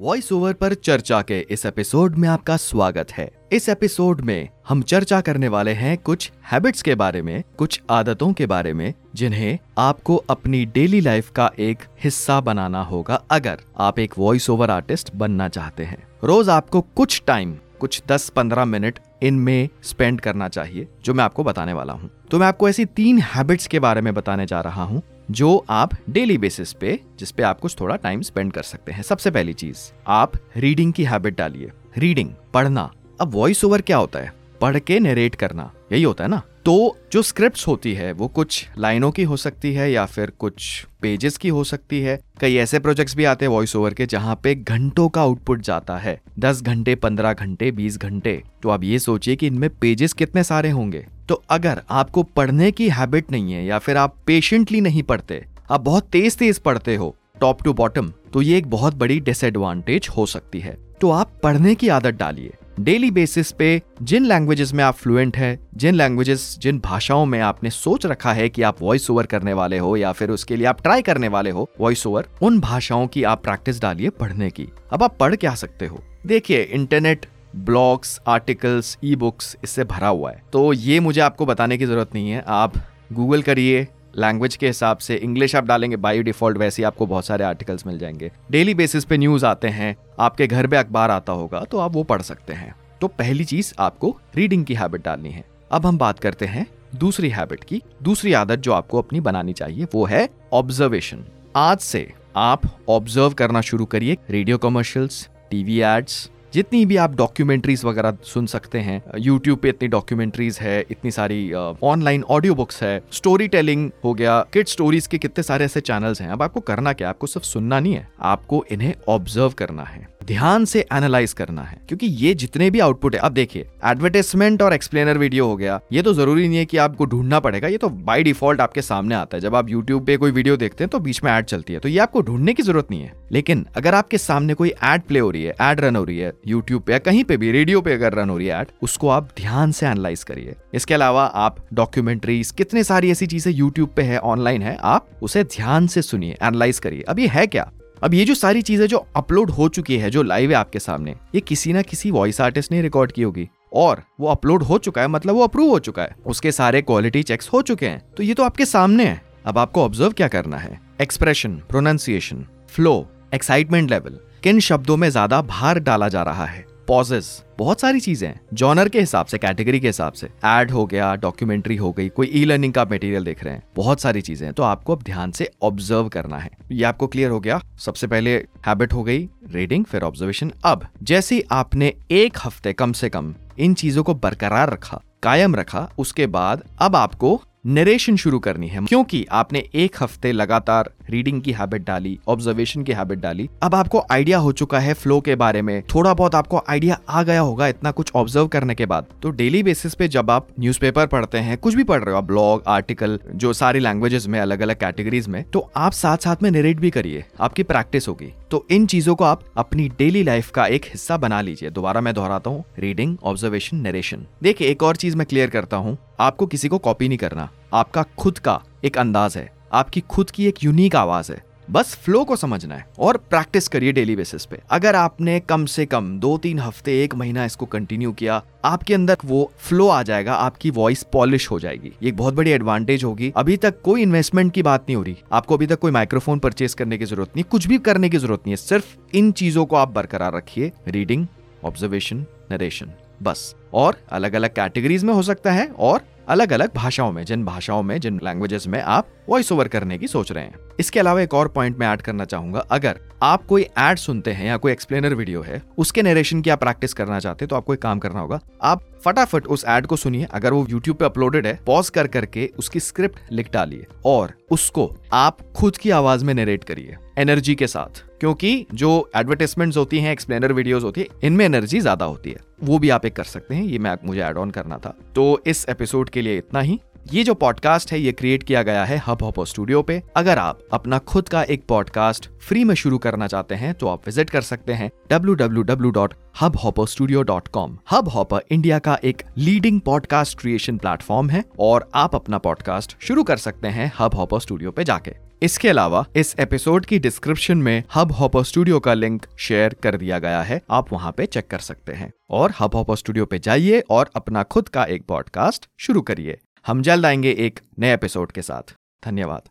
Voice over पर चर्चा के इस एपिसोड में आपका स्वागत है। इस एपिसोड में हम चर्चा करने वाले हैं कुछ हैबिट्स के बारे में, कुछ आदतों के बारे में, जिन्हें आपको अपनी डेली लाइफ का एक हिस्सा बनाना होगा। अगर आप एक वॉइस ओवर आर्टिस्ट बनना चाहते हैं, रोज आपको कुछ टाइम कुछ 10-15 मिनट इनमें स्पेंड करना चाहिए, जो मैं आपको बताने वाला हूँ। तो मैं आपको ऐसी तीन हैबिट्स के बारे में बताने जा रहा हूँ जो आप डेली बेसिस पे, जिस पे आप कुछ थोड़ा टाइम स्पेंड कर सकते हैं। सबसे पहली चीज़, आप रीडिंग की हैबिट डालिए। रीडिंग पढ़ना। अब वॉइस ओवर क्या होता है? पढ़ के नरेट करना। यही होता है ना? तो जो स्क्रिप्ट्स होती है, वो कुछ लाइनों की हो सकती है या फिर कुछ पेजेस की हो सकती है। कई ऐसे प्रोजेक्ट्स भी आते हैं वॉइस ओवर के, जहाँ पे घंटों का आउटपुट जाता है। दस घंटे, पंद्रह घंटे, बीस घंटे। तो आप ये सोचिए कि इनमें पेजेस कितने सारे होंगे। तो अगर आपको पढ़ने की हैबिट नहीं है या फिर आप पेशेंटली नहीं पढ़ते, आप बहुत तेज तेज पढ़ते हो टॉप टू बॉटम तो ये एक बहुत बड़ी डिसएडवांटेज हो सकती है। तो आप पढ़ने की आदत डालिए। डेली बेसिस पे जिन लैंग्वेजेस में आप फ्लुएंट है, जिन लैंग्वेजेस जिन भाषाओं में आपने सोच रखा है कि आप वॉइस ओवर करने वाले हो या फिर उसके लिए आप ट्राई करने वाले हो वॉइस ओवर उन भाषाओं की आप प्रैक्टिस डालिए पढ़ने की। अब आप पढ़ क्या सकते हो? देखिए internet blogs articles e books इससे भरा हुआ है। तो ये मुझे आपको बताने की ज़रूरत नहीं है। आप गूगल करिए लैंग्वेज के हिसाब से इंग्लिश आप डालेंगे बाई डिफ़ॉल्ट वैसे ही आपको बहुत सारे आर्टिकल्स मिल जाएँगे। डेली बेसिस पे न्यूज़ आते हैं, आपके घर में अखबार आता होगा तो आप वो पढ़ सकते हैं। तो पहली चीज़ आपको रीडिंग की हैबिट डालनी है। अब हम बात करते हैं दूसरी हैबिट की। दूसरी आदत जो आपको अपनी बनानी चाहिए, वो है ऑब्जर्वेशन आज से आप ऑब्ज़र्व करना शुरू करिए। रेडियो कमर्शियल्स टीवी एड्स जितनी भी आप डॉक्यूमेंट्रीज वगैरह सुन सकते हैं यूट्यूब पे इतनी डॉक्यूमेंट्रीज है, इतनी सारी ऑनलाइन ऑडियो बुक्स है स्टोरी टेलिंग हो गया किड स्टोरीज के कितने सारे ऐसे चैनल्स हैं, अब आपको करना क्या आपको सिर्फ़ सुनना नहीं है, आपको इन्हें ऑब्ज़र्व करना है। ध्यान से एनालाइज करना है, क्योंकि ये जितने भी आउटपुट है, आप देखिए एडवर्टाइजमेंट और एक्सप्लेनर वीडियो हो गया, ये तो ज़रूरी नहीं है कि आपको ढूंढना पड़ेगा, ये तो बाय डिफ़ॉल्ट आपके सामने आता है। जब आप यूट्यूब पे कोई वीडियो देखते हैं तो बीच में एड चलती है तो ये आपको ढूँढने की ज़रूरत नहीं है। लेकिन अगर आपके सामने कोई एड प्ले हो रही है एड रन हो रही है यूट्यूब पे या कहीं पे भी रेडियो पे अगर रन हो रही है एड उसको आप ध्यान से एनालाइज करिए। इसके अलावा आप डॉक्यूमेंट्रीज कितने सारी ऐसी चीज़ें यूट्यूब पे है ऑनलाइन है, आप उसे ध्यान से सुनिए एनालाइज करिए। अब ये है क्या? अब ये जो सारी चीज़ें जो अपलोड हो चुकी है, जो लाइव है आपके सामने, ये किसी ना किसी वॉइस आर्टिस्ट ने रिकॉर्ड की होगी। और वो अपलोड हो चुका है मतलब वो अप्रूव हो चुका है। उसके सारे क्वालिटी चेक्स हो चुके हैं। तो ये तो आपके सामने है। अब आपको ऑब्ज़र्व क्या करना है? Expression pronunciation flow excitement level किन शब्दों में ज़्यादा भार डाला जा रहा है? पॉजेस बहुत सारी चीज़ें हैं जॉनर के हिसाब से कैटेगरी के हिसाब से। एड हो गया डॉक्यूमेंट्री हो गई, कोई ई लर्निंग का मटेरियल देख रहे हैं, बहुत सारी चीज़ें हैं। तो आपको अब ध्यान से ऑब्ज़र्व करना है। ये आपको क्लियर हो गया। सबसे पहले हैबिट हो गई रीडिंग फिर ऑब्जर्वेशन अब, जैसे आपने एक हफ़्ते कम से कम इन चीज़ों को बरकरार रखा, कायम रखा, उसके बाद अब आपको नरेशन शुरू करनी है, क्योंकि आपने एक हफ़्ते लगातार रीडिंग की हैबिट डाली ऑब्जर्वेशन की हैबिट डाली। अब आपको आइडिया हो चुका है फ्लो के बारे में, थोड़ा बहुत आपको आइडिया आ गया होगा इतना कुछ ऑब्ज़र्व करने के बाद। तो डेली बेसिस पे जब आप न्यूज़पेपर पढ़ते हैं, कुछ भी पढ़ रहे हो ब्लॉग आर्टिकल जो सारी लैंग्वेजेस में अलग अलग कैटेगरीज में तो आप साथ साथ में नरेट भी करिए, आपकी प्रैक्टिस होगी। तो इन चीज़ों को आप अपनी डेली लाइफ का एक हिस्सा बना लीजिए। दोबारा मैं दोहराता हूँ रीडिंग ऑब्जर्वेशन नरेशन देखिए, एक और चीज़ मैं क्लियर करता हूँ, आपको किसी को कॉपी नहीं करना। आपका खुद का एक अंदाज है। आपकी खुद की एक यूनिक आवाज़ है। बस फ्लो को समझना है और प्रैक्टिस करिए डेली बेसिस पे। अगर आपने कम से कम दो तीन हफ़्ते, एक महीना इसको कंटिन्यू किया, आपके अंदर वो फ्लो आ जाएगा, आपकी वॉइस पॉलिश हो जाएगी। ये बहुत बड़ी एडवांटेज होगी। अभी तक कोई इन्वेस्टमेंट की बात नहीं हो रही। आपको अभी तक कोई माइक्रोफोन परचेज करने की ज़रूरत नहीं। कुछ भी करने की ज़रूरत नहीं है। सिर्फ़ इन चीज़ों को आप बरकरार रखिए। रीडिंग ऑब्जर्वेशन नरेशन बस। और अलग अलग कैटेगरीज में हो सकता है और अलग अलग भाषाओं में जिन भाषाओं में जिन लैंग्वेजेस में आप वॉइस ओवर करने की सोच रहे हैं। इसके अलावा एक और पॉइंट मैं ऐड करना चाहूँगा। अगर आप कोई एड सुनते हैं या कोई एक्सप्लेनर वीडियो है, उसके नरेशन की आप प्रैक्टिस करना चाहते हैं तो आपको एक काम करना होगा। आप फटाफट उस एड को सुनिए। अगर वो यूट्यूब पे अपलोडेड है पॉज कर करके उसकी स्क्रिप्ट लिख डालिए और उसको आप खुद की आवाज़ में नरेट करिए एनर्जी के साथ। क्योंकि जो एडवर्टाइजमेंट होती हैं एक्सप्लेनर वीडियोस होती है, इनमें एनर्जी ज़्यादा होती है। वो भी आप एक कर सकते हैं। ये मैं, मुझे एड ऑन करना था। तो इस एपिसोड के लिए इतना ही। ये जो पॉडकास्ट है, ये क्रिएट किया गया है हब हॉपर स्टूडियो पे। अगर आप अपना खुद का एक पॉडकास्ट फ्री में शुरू करना चाहते हैं तो आप विज़िट कर सकते हैं www.hubhopperstudio.com हब हॉपर इंडिया का एक लीडिंग पॉडकास्ट क्रिएशन प्लेटफॉर्म है और आप अपना पॉडकास्ट शुरू कर सकते हैं हब हॉपर स्टूडियो पे जाके। इसके अलावा, इस एपिसोड की डिस्क्रिप्शन में हब हॉपर स्टूडियो का लिंक शेयर कर दिया गया है। आप वहाँ पे चेक कर सकते हैं। और हब हॉपर स्टूडियो पे जाइए और अपना खुद का एक पॉडकास्ट शुरू करिए। हम जल्द आएँगे एक नए एपिसोड के साथ। धन्यवाद।